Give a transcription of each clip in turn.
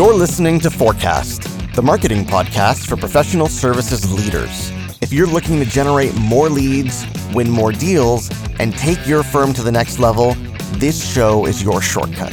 You're listening to Forecast, the marketing podcast for professional services leaders. If you're looking to generate more leads, win more deals, and take your firm to the next level, this show is your shortcut.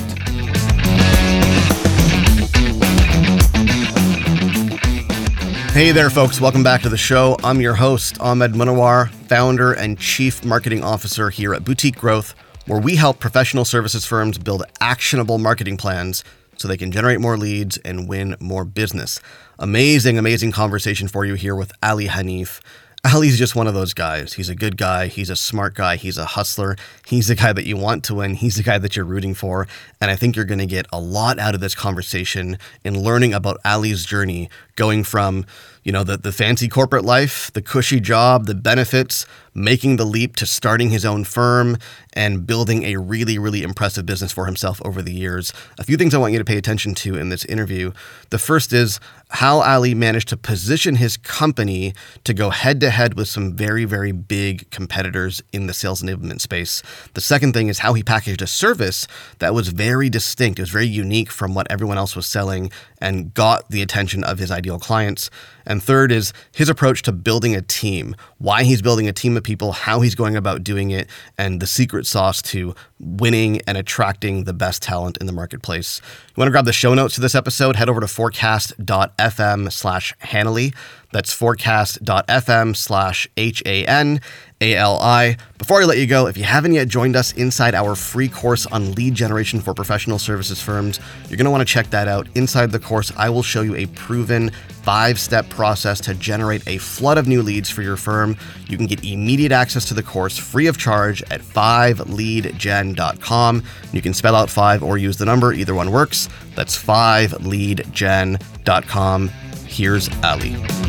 Hey there, folks. Welcome back to the show. I'm your host, Ahmed Munawar, founder and chief marketing officer here at Boutique Growth, where we help professional services firms build actionable marketing plans so they can generate more leads and win more business. Amazing, amazing conversation for you here with Ali Hanif. Ali's just one of those guys. He's a good guy. He's a smart guy. He's a hustler. He's the guy that you want to win. He's the guy that you're rooting for. And I think you're going to get a lot out of this conversation in learning about Ali's journey going from, you know, the, the fancy corporate life, the cushy job, the benefits, making the leap to starting his own firm and building a really, really impressive business for himself over the years. A few things I want you to pay attention to in this interview. The first is how Ali managed to position his company to go head to head with some very, very big competitors in the sales enablement space. The second thing is how he packaged a service that was very distinct, it was very unique from what everyone else was selling and got the attention of his ideal clients. And third is his approach to building a team, why he's building a team of people, how he's going about doing it, and the secret sauce to winning and attracting the best talent in the marketplace. You want to grab the show notes to this episode? Head over to forecast.fm slash Hanali. That's forecast.fm slash H A N A L I. Before I let you go, if you haven't yet joined us inside our free course on lead generation for professional services firms, you're going to want to check that out. Inside the course, I will show you a proven five step process to generate a flood of new leads for your firm. You can get immediate access to the course free of charge at 5leadgen.com. You can spell out 5 or use the number, either one works. That's 5leadgen.com. Here's Ali.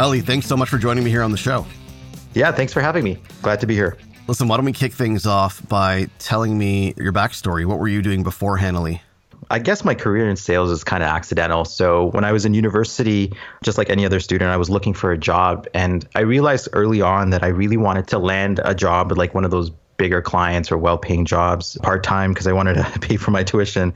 Ali, thanks so much for joining me here on the show. Yeah, thanks for having me. Glad to be here. Listen, why don't we kick things off by telling me your backstory? What were you doing before Hanali? I guess my career in sales is kind of accidental. So when I was in university, just like any other student, I was looking for a job, and I realized early on that I really wanted to land a job at like one of those bigger clients or well-paying jobs part time because I wanted to pay for my tuition.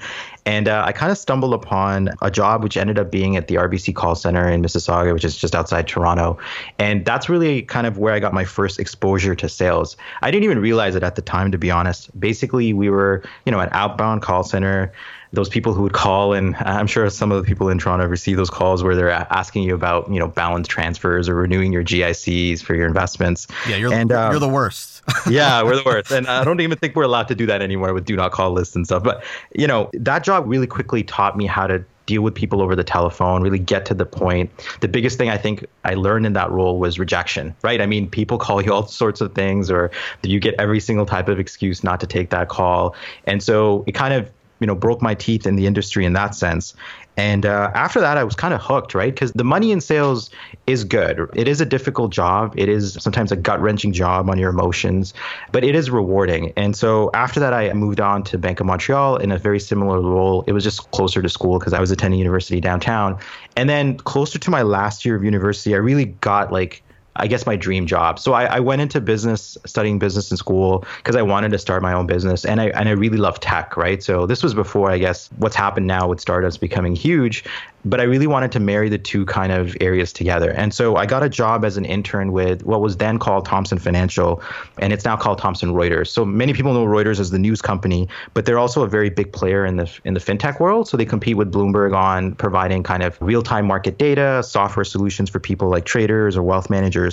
And uh, I kind of stumbled upon a job which ended up being at the RBC call center in Mississauga, which is just outside Toronto. And that's really kind of where I got my first exposure to sales. I didn't even realize it at the time, to be honest. Basically, we were, you know, an outbound call center those people who would call and i'm sure some of the people in toronto receive those calls where they're asking you about you know balance transfers or renewing your gics for your investments yeah you're, and, um, you're the worst yeah we're the worst and i don't even think we're allowed to do that anymore with do not call lists and stuff but you know that job really quickly taught me how to deal with people over the telephone, really get to the point. The biggest thing I think I learned in that role was rejection, right? I mean, people call you all sorts of things, or you get every single type of excuse not to take that call. And so it kind of you know broke my teeth in the industry in that sense and uh, after that i was kind of hooked right? Because the money in sales is good. It is a difficult job. It is sometimes a gut-wrenching job on your emotions but it is rewarding. And so after that i moved on to bank of montreal in a very similar role. It was just closer to school because i was attending university downtown. And then closer to my last year of university i really got like I guess my dream job. So I, I went into business, studying business in school because I wanted to start my own business, and I and I really love tech, right? So this was before I guess what's happened now with startups becoming huge, but I really wanted to marry the two kind of areas together. And so I got a job as an intern with what was then called Thomson Financial, and it's now called Thomson Reuters. So many people know Reuters as the news company, but they're also a very big player in the in the fintech world. So they compete with Bloomberg on providing kind of real-time market data, software solutions for people like traders or wealth managers.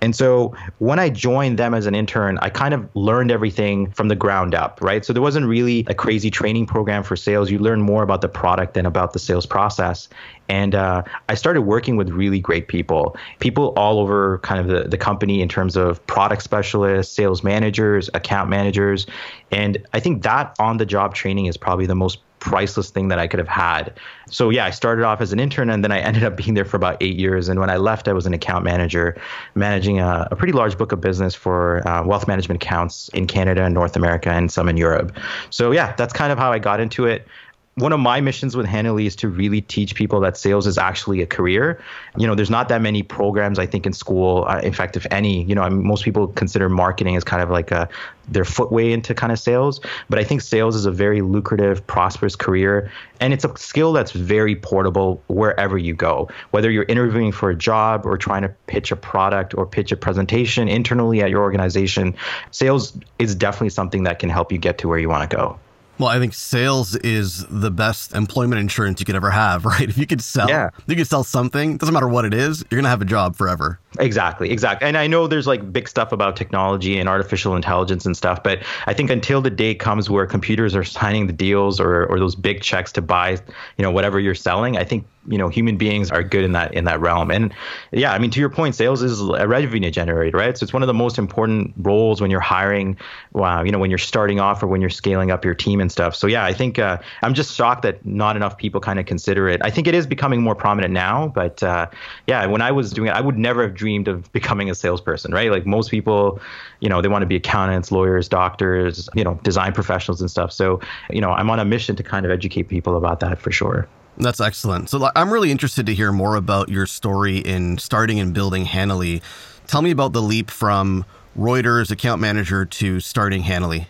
And so when I joined them as an intern, I kind of learned everything from the ground up, right? So there wasn't really a crazy training program for sales. You learn more about the product than about the sales process. And uh, I started working with really great people, people all over kind of the, the company in terms of product specialists, sales managers, account managers. And I think that on the job training is probably the most priceless thing that I could have had. So yeah, I started off as an intern and then I ended up being there for about eight years. And when I left, I was an account manager, managing a, a pretty large book of business for uh, wealth management accounts in Canada and North America and some in Europe. So yeah, that's kind of how I got into it one of my missions with Hanali is to really teach people that sales is actually a career. You know, there's not that many programs I think in school. Uh, in fact, if any, you know, I mean, most people consider marketing as kind of like a their footway into kind of sales. But I think sales is a very lucrative, prosperous career, and it's a skill that's very portable wherever you go. Whether you're interviewing for a job or trying to pitch a product or pitch a presentation internally at your organization, sales is definitely something that can help you get to where you want to go. Well, I think sales is the best employment insurance you could ever have, right? If you could sell, yeah. you could sell something, doesn't matter what it is, you're going to have a job forever. Exactly, exactly. And I know there's like big stuff about technology and artificial intelligence and stuff, but I think until the day comes where computers are signing the deals or, or those big checks to buy, you know, whatever you're selling, I think you know human beings are good in that in that realm. And yeah i mean to your point sales is a revenue generator right? So it's one of the most important roles when you're hiring wow you know when you're starting off or when you're scaling up your team and stuff. So yeah i think uh, i'm just shocked that not enough people kind of consider it. I think it is becoming more prominent now but uh, yeah when i was doing it i would never have dreamed of becoming a salesperson, right? Like most people, you know, they want to be accountants, lawyers, doctors, you know, design professionals and stuff. So, you know, I'm on a mission to kind of educate people about that for sure. That's excellent. So I'm really interested to hear more about your story in starting and building Hanali. Tell me about the leap from Reuters account manager to starting Hanali.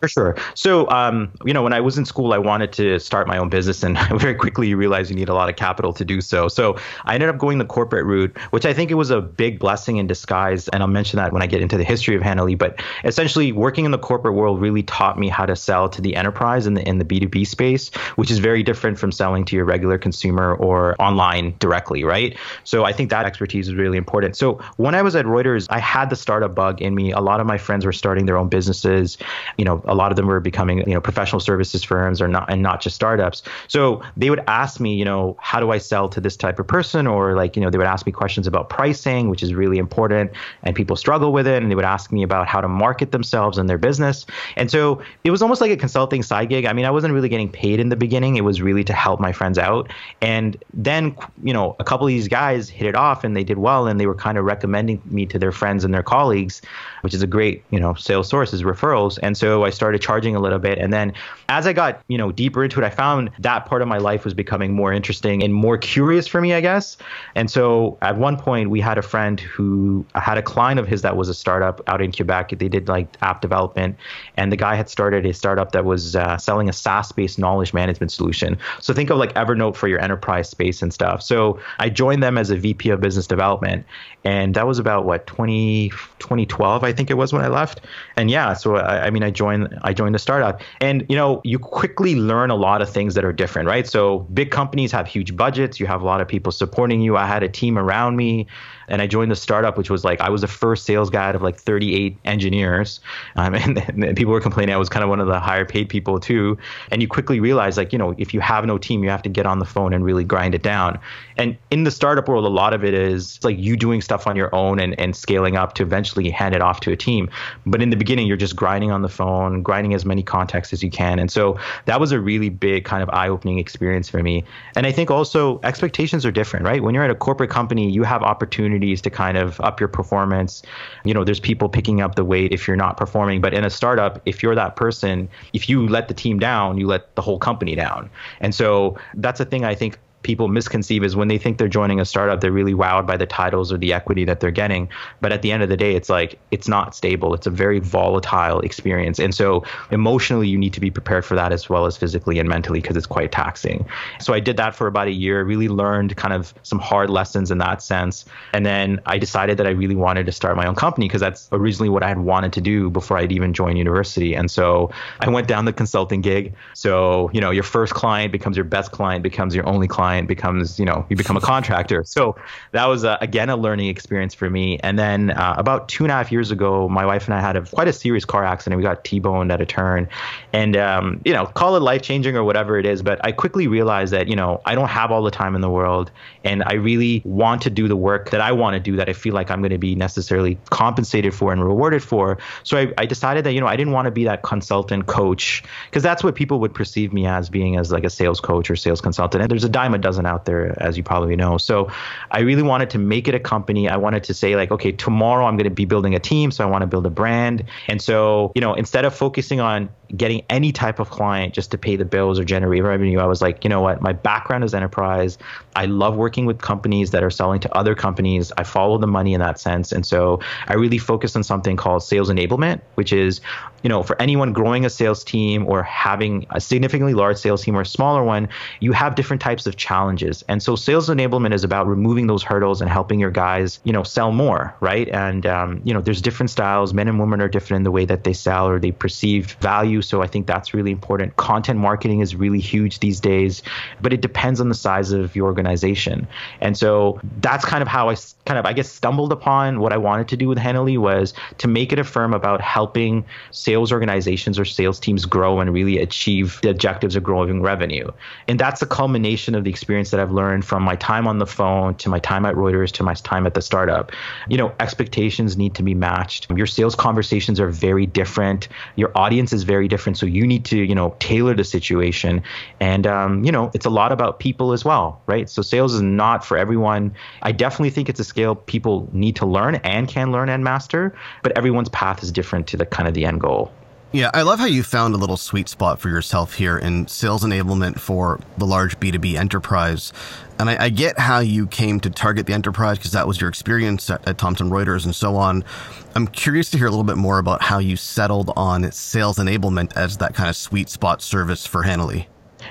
For sure. So, um, you know, when I was in school, I wanted to start my own business, and very quickly you realize you need a lot of capital to do so. So, I ended up going the corporate route, which I think it was a big blessing in disguise. And I'll mention that when I get into the history of Hanali. But essentially, working in the corporate world really taught me how to sell to the enterprise in the in the B two B space, which is very different from selling to your regular consumer or online directly, right? So, I think that expertise is really important. So, when I was at Reuters, I had the startup bug in me. A lot of my friends were starting their own businesses. You know a lot of them were becoming you know professional services firms or not and not just startups. So they would ask me you know how do i sell to this type of person? Or like you know they would ask me questions about pricing which is really important and people struggle with it and they would ask me about how to market themselves and their business. And so it was almost like a consulting side gig. I mean i wasn't really getting paid in the beginning. It was really to help my friends out. And then you know a couple of these guys hit it off and they did well and they were kind of recommending me to their friends and their colleagues which is a great you know sales source is referrals. And so i started charging a little bit. And then as I got, you know, deeper into it, I found that part of my life was becoming more interesting and more curious for me, I guess. And so at one point we had a friend who had a client of his that was a startup out in Quebec. They did like app development and the guy had started a startup that was uh, selling a SaaS-based knowledge management solution. So think of like Evernote for your enterprise space and stuff. So I joined them as a VP of business development and that was about what 20 2012 I think it was when I left. And yeah, so I, I mean I joined I joined the startup. And you know, you quickly learn a lot of things that are different, right? So big companies have huge budgets, you have a lot of people supporting you. I had a team around me and I joined the startup, which was like I was the first sales guy out of like 38 engineers, um, and, and, people were complaining I was kind of one of the higher paid people too. And you quickly realize like you know if you have no team, you have to get on the phone and really grind it down. And in the startup world, a lot of it is like you doing stuff on your own and, and scaling up to eventually hand it off to a team. But in the beginning, you're just grinding on the phone, grinding as many contacts as you can. And so that was a really big kind of eye opening experience for me. And I think also expectations are different, right? When you're at a corporate company, you have opportunities to kind of up your performance. You know, there's people picking up the weight if you're not performing. But in a startup, if you're that person, if you let the team down, you let the whole company down. And so that's a thing I think people misconceive is when they think they're joining a startup, they're really wowed by the titles or the equity that they're getting. But at the end of the day, it's like it's not stable. It's a very volatile experience. And so emotionally, you need to be prepared for that as well as physically and mentally because it's quite taxing. So I did that for about a year, really learned kind of some hard lessons in that sense. And then I decided that I really wanted to start my own company because that's originally what I had wanted to do before I'd even joined university. And so I went down the consulting gig. So, you know, your first client becomes your best client, becomes your only client client becomes, you know, you become a contractor. So that was, uh, again, a learning experience for me. And then uh, about two and a half years ago, my wife and I had a, quite a serious car accident. We got T-boned at a turn. And, um, you know, call it life changing or whatever it is. But I quickly realized that, you know, I don't have all the time in the world. And I really want to do the work that I want to do that I feel like I'm going to be necessarily compensated for and rewarded for. So I, I decided that, you know, I didn't want to be that consultant coach because that's what people would perceive me as being as like a sales coach or sales consultant. And there's a dime a dozen out there, as you probably know. So I really wanted to make it a company. I wanted to say, like, okay, tomorrow I'm going to be building a team. So I want to build a brand. And so, you know, instead of focusing on getting any type of client just to pay the bills or generate revenue, I was like, you know what? My background is enterprise. I love working with companies that are selling to other companies. I follow the money in that sense. And so I really focused on something called sales enablement, which is, you know, for anyone growing a sales team or having a significantly large sales team or a smaller one, you have different types of challenges. And so sales enablement is about removing those hurdles and helping your guys, you know, sell more, right? And, um, you know, there's different styles. Men and women are different in the way that they sell or they perceive value. So I think that's really important. Content marketing is really huge these days, but it depends on the size of your organization. And so that's kind of how I kind of, I guess, stumbled upon what I wanted to do with Hanali was to make it a firm about helping sales organizations or sales teams grow and really achieve the objectives of growing revenue. And that's a culmination of the experience that I've learned from my time on the phone to my time at Reuters to my time at the startup. You know, expectations need to be matched. Your sales conversations are very different. Your audience is very different. So you need to, you know, tailor the situation. And, um, you know, it's a lot about people as well, right? So sales is not for everyone. I definitely think it's a skill people need to learn and can learn and master, but everyone's path is different to the kind of the end goal. Yeah, I love how you found a little sweet spot for yourself here in sales enablement for the large B2B enterprise. And I, I get how you came to target the enterprise because that was your experience at, at, Thomson Reuters and so on. I'm curious to hear a little bit more about how you settled on sales enablement as that kind of sweet spot service for Hanali.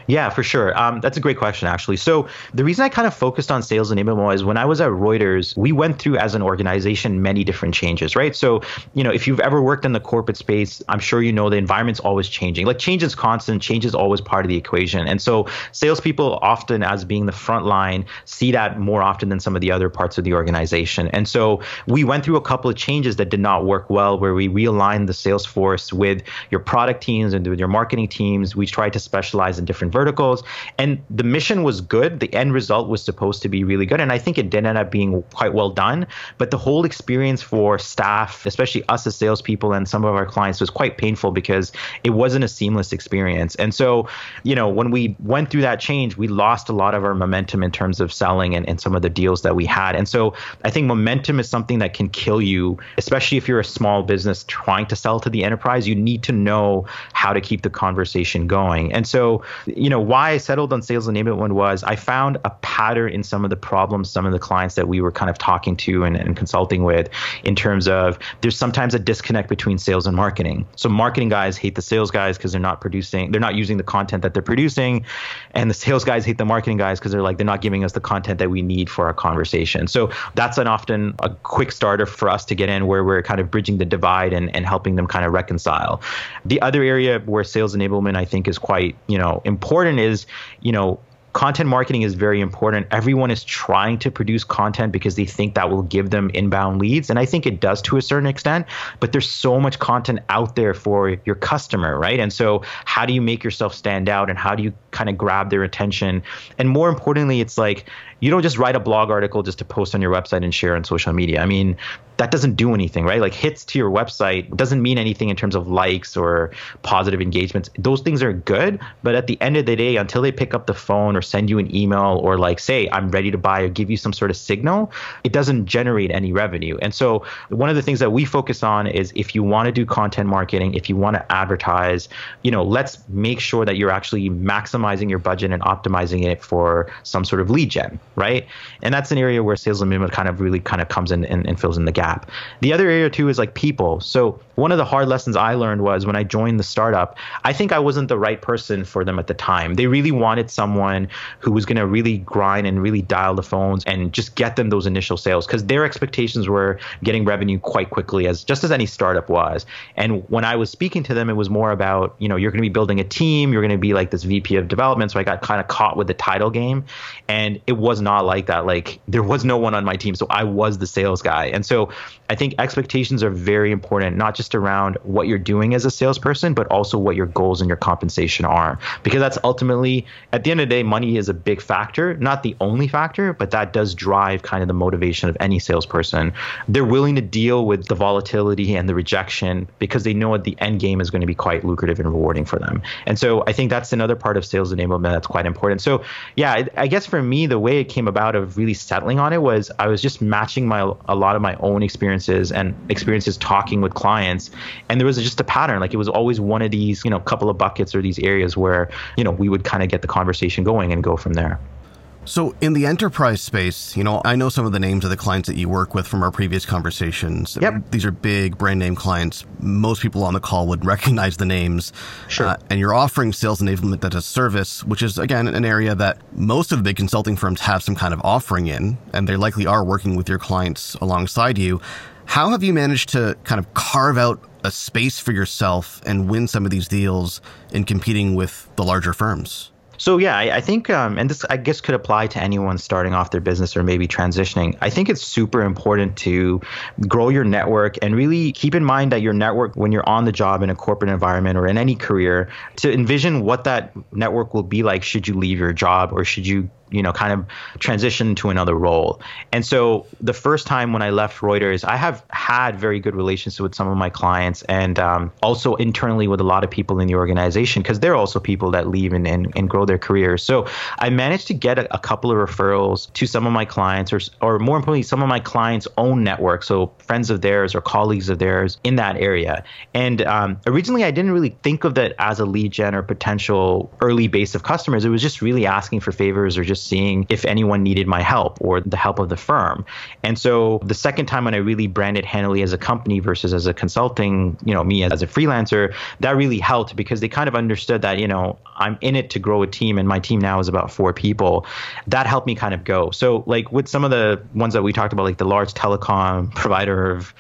Yeah, for sure. Um, that's a great question, actually. So the reason I kind of focused on sales and enablement was when I was at Reuters, we went through as an organization many different changes, right? So you know, if you've ever worked in the corporate space, I'm sure you know the environment's always changing. Like change is constant, change is always part of the equation, and so salespeople often, as being the front line, see that more often than some of the other parts of the organization. And so we went through a couple of changes that did not work well, where we realigned the sales force with your product teams and with your marketing teams. We tried to specialize in different verticals. And the mission was good. The end result was supposed to be really good. And I think it did end up being quite well done. But the whole experience for staff, especially us as salespeople and some of our clients, was quite painful because it wasn't a seamless experience. And so, you know, when we went through that change, we lost a lot of our momentum in terms of selling and, and some of the deals that we had. And so I think momentum is something that can kill you, especially if you're a small business trying to sell to the enterprise. You need to know how to keep the conversation going. And so, you know, why I settled on sales enablement was I found a pattern in some of the problems, some of the clients that we were kind of talking to and, and consulting with in terms of there's sometimes a disconnect between sales and marketing. So marketing guys hate the sales guys because they're not producing, they're not using the content that they're producing. And the sales guys hate the marketing guys because they're like, they're not giving us the content that we need for our conversation. So that's an often a quick starter for us to get in where we're kind of bridging the divide and, and helping them kind of reconcile. The other area where sales enablement I think is quite, you know, important important is, you know, content marketing is very important. Everyone is trying to produce content because they think that will give them inbound leads. And I think it does to a certain extent, but there's so much content out there for your customer, right? And so, how do you make yourself stand out and how do you kind of grab their attention? And more importantly, it's like you don't just write a blog article just to post on your website and share on social media. I mean, that doesn't do anything, right? Like hits to your website doesn't mean anything in terms of likes or positive engagements. Those things are good, but at the end of the day, until they pick up the phone or send you an email or like say, I'm ready to buy or give you some sort of signal, it doesn't generate any revenue. And so one of the things that we focus on is if you want to do content marketing, if you want to advertise, you know, let's make sure that you're actually maximizing your budget and optimizing it for some sort of lead gen, right? And that's an area where sales and enablement kind of really kind of comes in and, and fills in the gap gap. The other area too is like people. So one of the hard lessons I learned was when I joined the startup, I think I wasn't the right person for them at the time. They really wanted someone who was going to really grind and really dial the phones and just get them those initial sales because their expectations were getting revenue quite quickly as just as any startup was. And when I was speaking to them, it was more about, you know, you're going to be building a team, you're going to be like this VP of development. So I got kind of caught with the title game and it was not like that. Like there was no one on my team, so I was the sales guy. And so I think expectations are very important, not just around what you're doing as a salesperson, but also what your goals and your compensation are. Because that's ultimately, at the end of the day, money is a big factor, not the only factor, but that does drive kind of the motivation of any salesperson. They're willing to deal with the volatility and the rejection because they know at the end game is going to be quite lucrative and rewarding for them. And so I think that's another part of sales enablement that's quite important. So yeah, I guess for me, the way it came about of really settling on it was I was just matching my a lot of my own experiences and experiences talking with clients, and there was just a pattern. Like it was always one of these, you know, couple of buckets or these areas where you know we would kind of get the conversation going and go from there. So, in the enterprise space, you know, I know some of the names of the clients that you work with from our previous conversations. Yep. These are big brand name clients. Most people on the call would recognize the names. Sure. Uh, and you're offering sales enablement as a service, which is, again, an area that most of the big consulting firms have some kind of offering in, and they likely are working with your clients alongside you. How have you managed to kind of carve out a space for yourself and win some of these deals in competing with the larger firms? So yeah, I, I think, um, and this I guess could apply to anyone starting off their business or maybe transitioning. I think it's super important to grow your network and really keep in mind that your network, when you're on the job in a corporate environment or in any career, to envision what that network will be like should you leave your job or should you you know kind of transition to another role. And so the first time when i left reuters i have had very good relations with some of my clients and um, also internally with a lot of people in the organization because they're also people that leave and, and, and grow their careers. So i managed to get a, a, couple of referrals to some of my clients or, or more importantly some of my clients own network so friends of theirs or colleagues of theirs in that area. And um, originally i didn't really think of that as a lead gen or potential early base of customers. It was just really asking for favors or just seeing if anyone needed my help or the help of the firm. And so the second time when I really branded Hanali as a company versus as a consulting, you know, me as a freelancer, that really helped because they kind of understood that, you know, I'm in it to grow a team and my team now is about four people. That helped me kind of go. So like with some of the ones that we talked about, like the large telecom provider of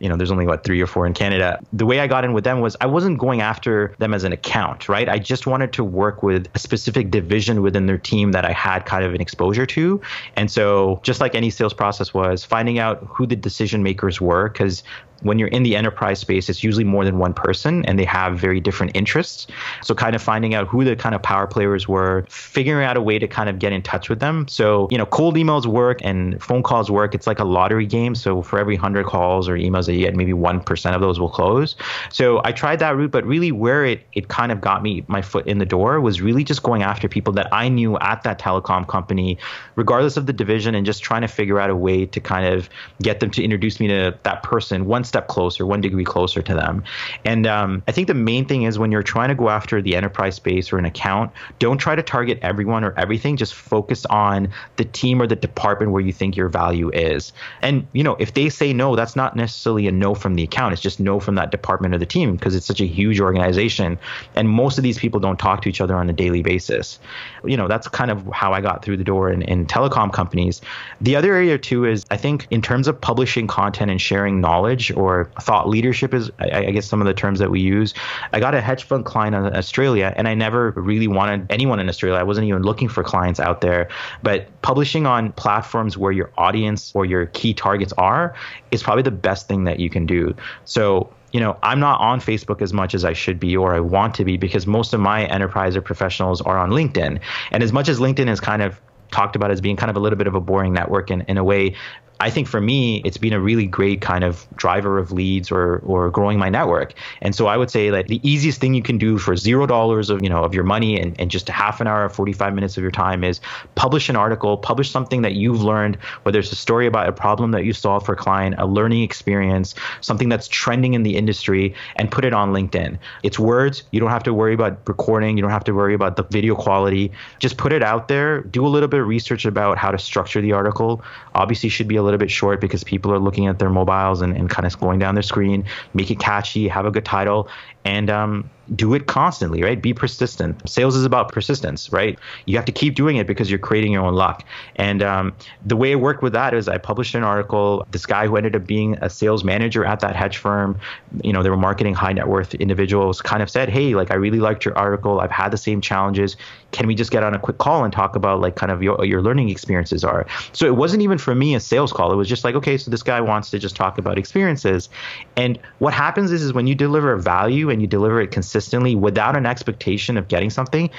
you know, there's only what three or four in Canada. The way I got in with them was I wasn't going after them as an account, right? I just wanted to work with a specific division within their team that I had kind of an exposure to. And so, just like any sales process was, finding out who the decision makers were, because when you're in the enterprise space, it's usually more than one person and they have very different interests. So, kind of finding out who the kind of power players were, figuring out a way to kind of get in touch with them. So, you know, cold emails work and phone calls work. It's like a lottery game. So, for every 100 calls or emails that you get, maybe 1% of those will close. So, I tried that route, but really where it, it kind of got me my foot in the door was really just going after people that I knew at that telecom company, regardless of the division, and just trying to figure out a way to kind of get them to introduce me to that person once step closer, one degree closer to them. And um, I think the main thing is when you're trying to go after the enterprise space or an account, don't try to target everyone or everything. Just focus on the team or the department where you think your value is. And you know, if they say no, that's not necessarily a no from the account. It's just no from that department or the team because it's such a huge organization, and most of these people don't talk to each other on a daily basis. You know, that's kind of how I got through the door in, in telecom companies. The other area too is I think in terms of publishing content and sharing knowledge or thought leadership is, I, I guess, some of the terms that we use. I got a hedge fund client in Australia, and I never really wanted anyone in Australia. I wasn't even looking for clients out there. But publishing on platforms where your audience or your key targets are is probably the best thing that you can do. So you know, I'm not on Facebook as much as I should be or I want to be because most of my enterprise or professionals are on LinkedIn. And as much as LinkedIn is kind of talked about as being kind of a little bit of a boring network in, in a way, I think for me, it's been a really great kind of driver of leads or or growing my network. And so I would say that the easiest thing you can do for zero dollars of you know of your money and, and just a half an hour, 45 minutes of your time is publish an article, publish something that you've learned, whether it's a story about a problem that you solved for a client, a learning experience, something that's trending in the industry, and put it on LinkedIn. It's words. You don't have to worry about recording. You don't have to worry about the video quality. Just put it out there. Do a little bit of research about how to structure the article. Obviously, should be a little bit short because people are looking at their mobiles and, and kind of going down their screen. Make it catchy, have a good title, and um, do it constantly, right? Be persistent. Sales is about persistence, right? You have to keep doing it because you're creating your own luck. And um, the way it worked with that is I published an article. This guy who ended up being a sales manager at that hedge firm, you know, they were marketing high net worth individuals, kind of said, Hey, like, I really liked your article. I've had the same challenges. Can we just get on a quick call and talk about like kind of your, your learning experiences are? So it wasn't even for me a sales call. It was just like, okay, so this guy wants to just talk about experiences. And what happens is, is when you deliver value and you deliver it consistently without an expectation of getting something,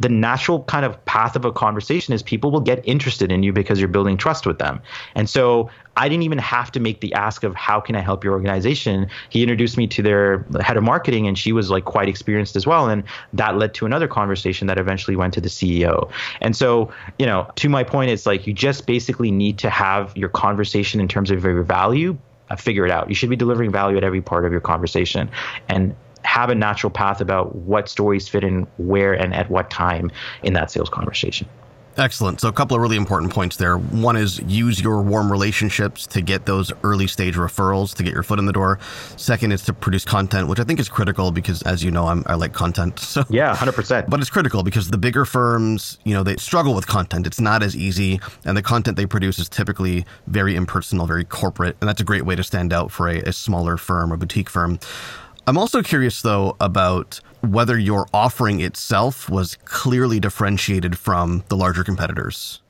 the natural kind of path of a conversation is people will get interested in you because you're building trust with them. And so I didn't even have to make the ask of how can I help your organization. He introduced me to their head of marketing and she was like quite experienced as well. And that led to another conversation that eventually went to the CEO. And so, you know, to my point, it's like you just basically need to have your conversation in terms of your value, uh, figure it out. You should be delivering value at every part of your conversation. And have a natural path about what stories fit in where and at what time in that sales conversation. Excellent. So, a couple of really important points there. One is use your warm relationships to get those early stage referrals to get your foot in the door. Second is to produce content, which I think is critical because, as you know, I'm, i like content. So yeah, hundred percent. But it's critical because the bigger firms, you know, they struggle with content. It's not as easy, and the content they produce is typically very impersonal, very corporate, and that's a great way to stand out for a, a smaller firm or boutique firm. I'm also curious, though, about whether your offering itself was clearly differentiated from the larger competitors.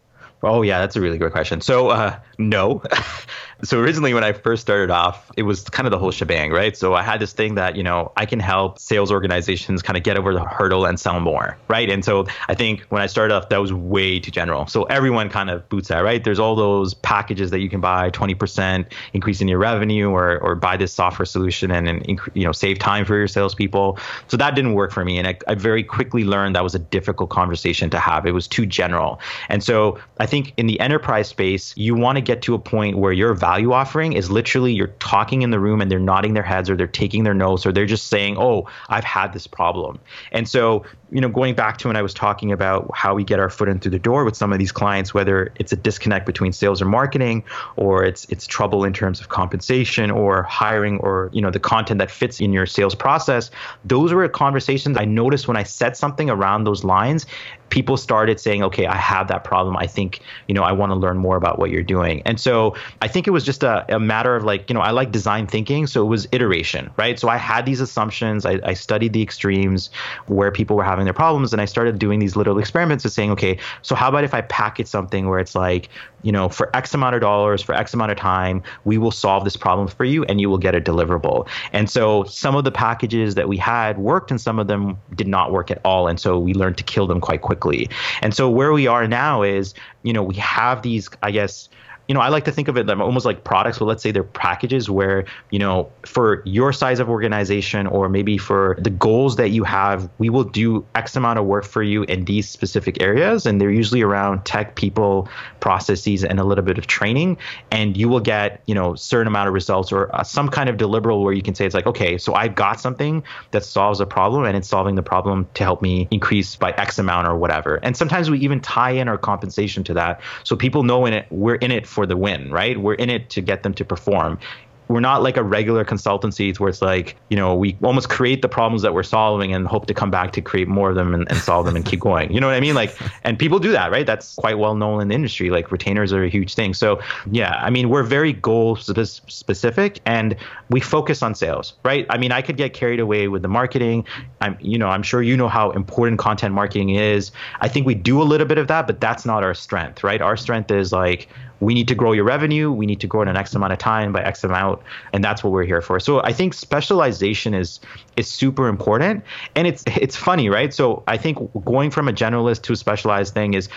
Oh, yeah, that's a really great question. So, uh, no. so originally when I first started off, it was kind of the whole shebang, right? So I had this thing that, you know, I can help sales organizations kind of get over the hurdle and sell more, right? And so I think when I started off, that was way too general. So everyone kind of boots that, right? There's all those packages that you can buy 20% increase in your revenue or, or buy this software solution and, and you know, save time for your salespeople. So that didn't work for me. And I, I very quickly learned that was a difficult conversation to have. It was too general. And so I think in the enterprise space, you want to get to a point where your value offering is literally you're talking in the room and they're nodding their heads or they're taking their notes or they're just saying, "Oh, I've had this problem." And so, you know, going back to when I was talking about how we get our foot in through the door with some of these clients, whether it's a disconnect between sales or marketing, or it's it's trouble in terms of compensation or hiring, or you know, the content that fits in your sales process, those were conversations I noticed when I said something around those lines people started saying, okay, I have that problem. I think, you know, I want to learn more about what you're doing. And so I think it was just a, a matter of like, you know, I like design thinking. So it was iteration, right? So I had these assumptions. I, I studied the extremes where people were having their problems. And I started doing these little experiments of saying, okay, so how about if I package something where it's like, you know, for X amount of dollars, for X amount of time, we will solve this problem for you and you will get a deliverable. And so some of the packages that we had worked and some of them did not work at all. And so we learned to kill them quite quickly. And so where we are now is, you know, we have these, I guess, you know, I like to think of it almost like products, but let's say they're packages where, you know, for your size of organization or maybe for the goals that you have, we will do X amount of work for you in these specific areas. And they're usually around tech, people, processes, and a little bit of training. And you will get, you know, certain amount of results or uh, some kind of deliverable where you can say, it's like, okay, so I've got something that solves a problem and it's solving the problem to help me increase by X amount or whatever. And sometimes we even tie in our compensation to that. So people know in it, we're in it for the win, right? We're in it to get them to perform. We're not like a regular consultancy where it's like you know we almost create the problems that we're solving and hope to come back to create more of them and, and solve them and keep going. You know what i mean? Like and people do that right? That's quite well known in the industry. Like retainers are a huge thing. So yeah i mean we're very goal specific and we focus on sales right? I mean i could get carried away with the marketing. I'm you know i'm sure you know how important content marketing is. I think we do a little bit of that but that's not our strength right? Our strength is like we need to grow your revenue. We need to grow in an X amount of time by X amount, and that's what we're here for. So I think specialization is is super important, and it's it's funny, right? So I think going from a generalist to a specialized thing is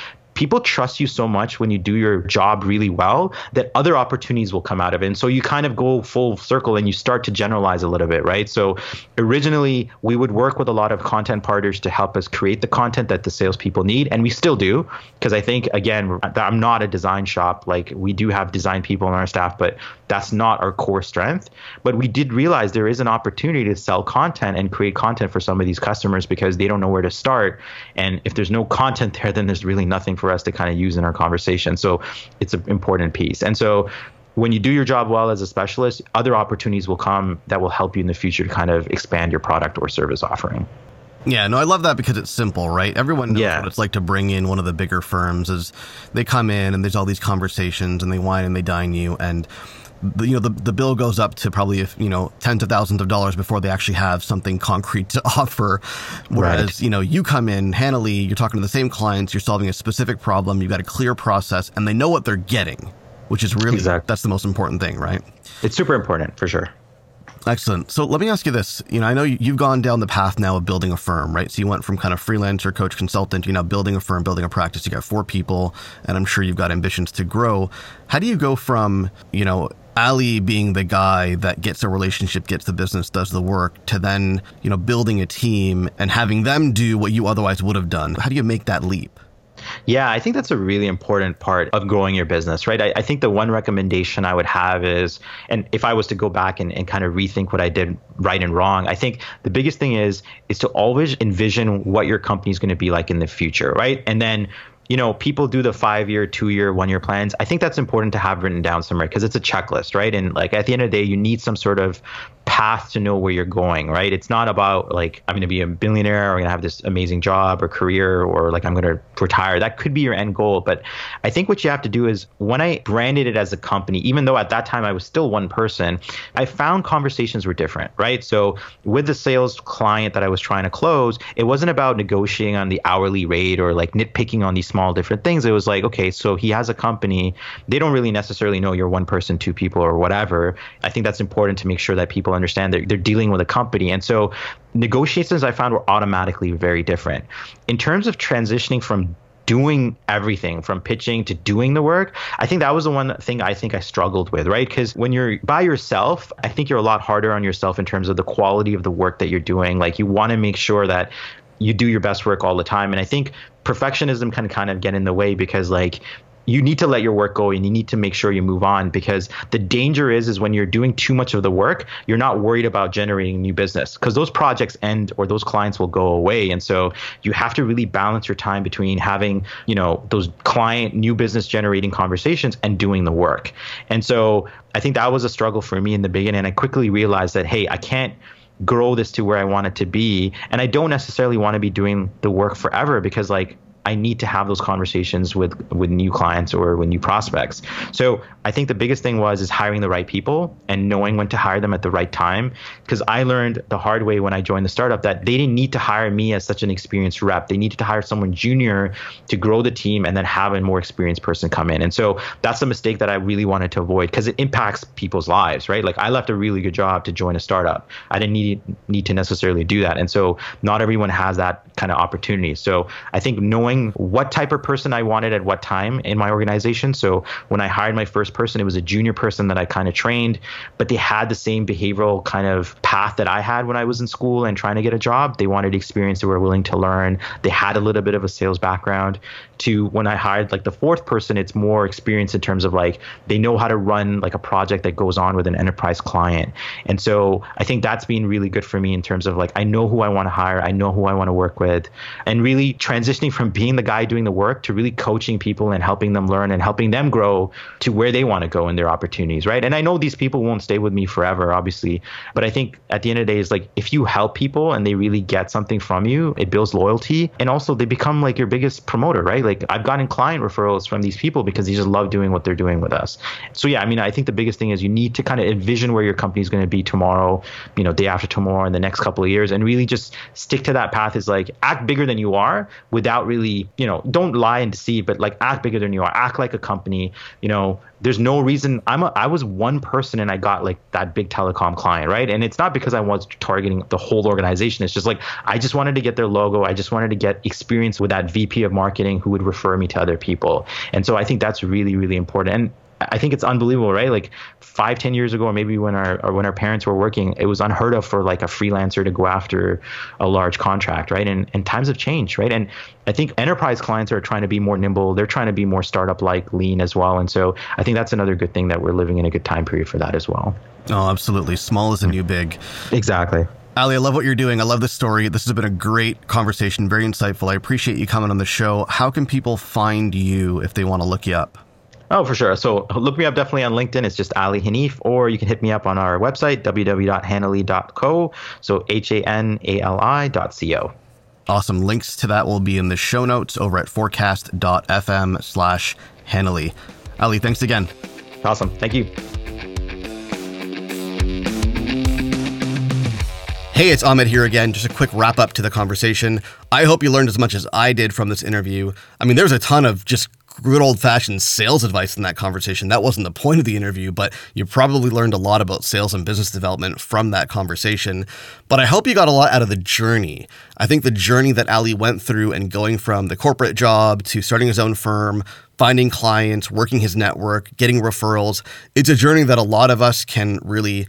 people trust you so much when you do your job really well that other opportunities will come out of it. And so you kind of go full circle and you start to generalize a little bit, right? So originally we would work with a lot of content partners to help us create the content that the salespeople need, and we still do because I think again I'm not a design shop. Like we do have design people on our staff, but that's not our core strength. But we did realize there is an opportunity to sell content and create content for some of these customers because they don't know where to start. And if there's no content there, then there's really nothing for us to kind of use in our conversation. So it's an important piece. And so when you do your job well as a specialist, other opportunities will come that will help you in the future to kind of expand your product or service offering. Yeah, no, I love that because it's simple, right? Everyone knows yeah. what it's like to bring in one of the bigger firms as they come in and there's all these conversations and they wine and they dine you and the, you know the, the bill goes up to probably you know tens of thousands of dollars before they actually have something concrete to offer whereas right. you know you come in Hanali you're talking to the same clients you're solving a specific problem you've got a clear process and they know what they're getting which is really exactly. that's the most important thing, right? It's super important for sure. Excellent. So let me ask you this. You know, I know you've gone down the path now of building a firm, right? So you went from kind of freelancer, coach, consultant, you know, building a firm, building a practice. You got four people, and I'm sure you've got ambitions to grow. How do you go from, you know, Ali being the guy that gets a relationship, gets the business, does the work, to then, you know, building a team and having them do what you otherwise would have done? How do you make that leap? Yeah, I think that's a really important part of growing your business, right? I, I, think the one recommendation I would have is, and if I was to go back and, and kind of rethink what I did right and wrong, I think the biggest thing is is to always envision what your company is going to be like in the future, right? And then you know, people do the five year, two year, one year plans. I think that's important to have written down somewhere because it's a checklist, right? And like at the end of the day, you need some sort of path to know where you're going, right? It's not about like I'm going to be a billionaire or I'm going to have this amazing job or career or like I'm going to retire. That could be your end goal, but I think what you have to do is when I branded it as a company, even though at that time I was still one person, I found conversations were different, right? So with the sales client that I was trying to close, it wasn't about negotiating on the hourly rate or like nitpicking on these small different things. It was like, okay, so he has a company. They don't really necessarily know you're one person, two people or whatever. I think that's important to make sure that people understand they're, they're dealing with a company. And so negotiations I found were automatically very different. In terms of transitioning from doing everything from pitching to doing the work i think that was the one thing i think i struggled with right because when you're by yourself i think you're a lot harder on yourself in terms of the quality of the work that you're doing like you want to make sure that you do your best work all the time and i think perfectionism can kind of get in the way because like you need to let your work go and you need to make sure you move on because the danger is is when you're doing too much of the work you're not worried about generating new business because those projects end or those clients will go away and so you have to really balance your time between having you know those client new business generating conversations and doing the work and so i think that was a struggle for me in the beginning and i quickly realized that hey i can't grow this to where I want it to be. And I don't necessarily want to be doing the work forever because like I need to have those conversations with with new clients or with new prospects. So I think the biggest thing was is hiring the right people and knowing when to hire them at the right time. Because I learned the hard way when I joined the startup that they didn't need to hire me as such an experienced rep. They needed to hire someone junior to grow the team and then have a more experienced person come in. And so that's a mistake that I really wanted to avoid because it impacts people's lives, right? Like I left a really good job to join a startup. I didn't need need to necessarily do that. And so not everyone has that kind of opportunity. So I think knowing knowing what type of person I wanted at what time in my organization. So when I hired my first person, it was a junior person that I kind of trained, but they had the same behavioral kind of path that I had when I was in school and trying to get a job. They wanted experience, they were willing to learn, they had a little bit of a sales background. To when I hired like the fourth person, it's more experience in terms of like they know how to run like a project that goes on with an enterprise client. And so I think that's been really good for me in terms of like I know who I want to hire, I know who I want to work with, and really transitioning from being the guy doing the work to really coaching people and helping them learn and helping them grow to where they want to go in their opportunities, right? And I know these people won't stay with me forever, obviously, but I think at the end of the day, is like if you help people and they really get something from you, it builds loyalty, and also they become like your biggest promoter, right? Like I've gotten client referrals from these people because they just love doing what they're doing with us. So yeah, I mean, I think the biggest thing is you need to kind of envision where your company is going to be tomorrow, you know, day after tomorrow, in the next couple of years, and really just stick to that path. Is like act bigger than you are without really, you know know, don't lie and deceive, but like act bigger than you are. Act like a company. You know, there's no reason. I'm a, I was one person and I got like that big telecom client, right? And it's not because I was targeting the whole organization. It's just like I just wanted to get their logo. I just wanted to get experience with that VP of marketing who would refer me to other people. And so I think that's really really important. And I think it's unbelievable, right? Like five, ten years ago, or maybe when our or when our parents were working, it was unheard of for like a freelancer to go after a large contract, right? And and times have changed, right? And I think enterprise clients are trying to be more nimble. They're trying to be more startup like, lean as well. And so I think that's another good thing that we're living in a good time period for that as well. Oh, absolutely. Small is a new big. Exactly. Ali, I love what you're doing. I love this story. This has been a great conversation, very insightful. I appreciate you coming on the show. How can people find you if they want to look you up? Oh, for sure. So look me up definitely on LinkedIn. It's just Ali Hanif, or you can hit me up on our website, www.hanali.co. So H A N A L I dot C O. Awesome. Links to that will be in the show notes over at forecast.fm slash Hanali. Ali, thanks again. Awesome. Thank you. Hey, it's Ahmed here again. Just a quick wrap up to the conversation. I hope you learned as much as I did from this interview. I mean, there's a ton of just good old fashioned sales advice in that conversation. That wasn't the point of the interview, but you probably learned a lot about sales and business development from that conversation. But I hope you got a lot out of the journey. I think the journey that Ali went through and going from the corporate job to starting his own firm, finding clients, working his network, getting referrals. It's a journey that a lot of us can really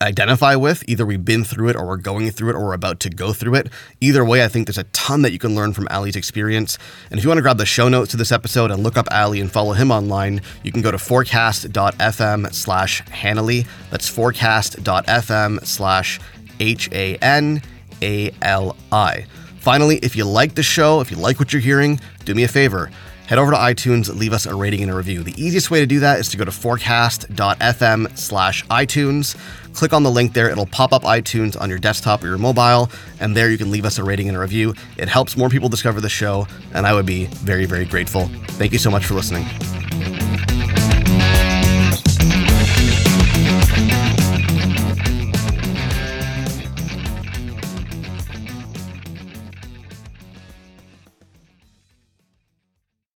identify with. Either we've been through it or we're going through it or we're about to go through it. Either way, I think there's a ton that you can learn from Ali's experience. And if you want to grab the show notes to this episode and look up Ali and follow him online, you can go to forecast.fm slash Hanali. That's forecast.fm slash H A N A L I. Finally, if you like the show, if you like what you're hearing, do me a favor head over to iTunes, leave us a rating and a review. The easiest way to do that is to go to forecast.fm slash iTunes. Click on the link there. It'll pop up iTunes on your desktop or your mobile, and there you can leave us a rating and a review. It helps more people discover the show, and I would be very, very grateful. Thank you so much for listening.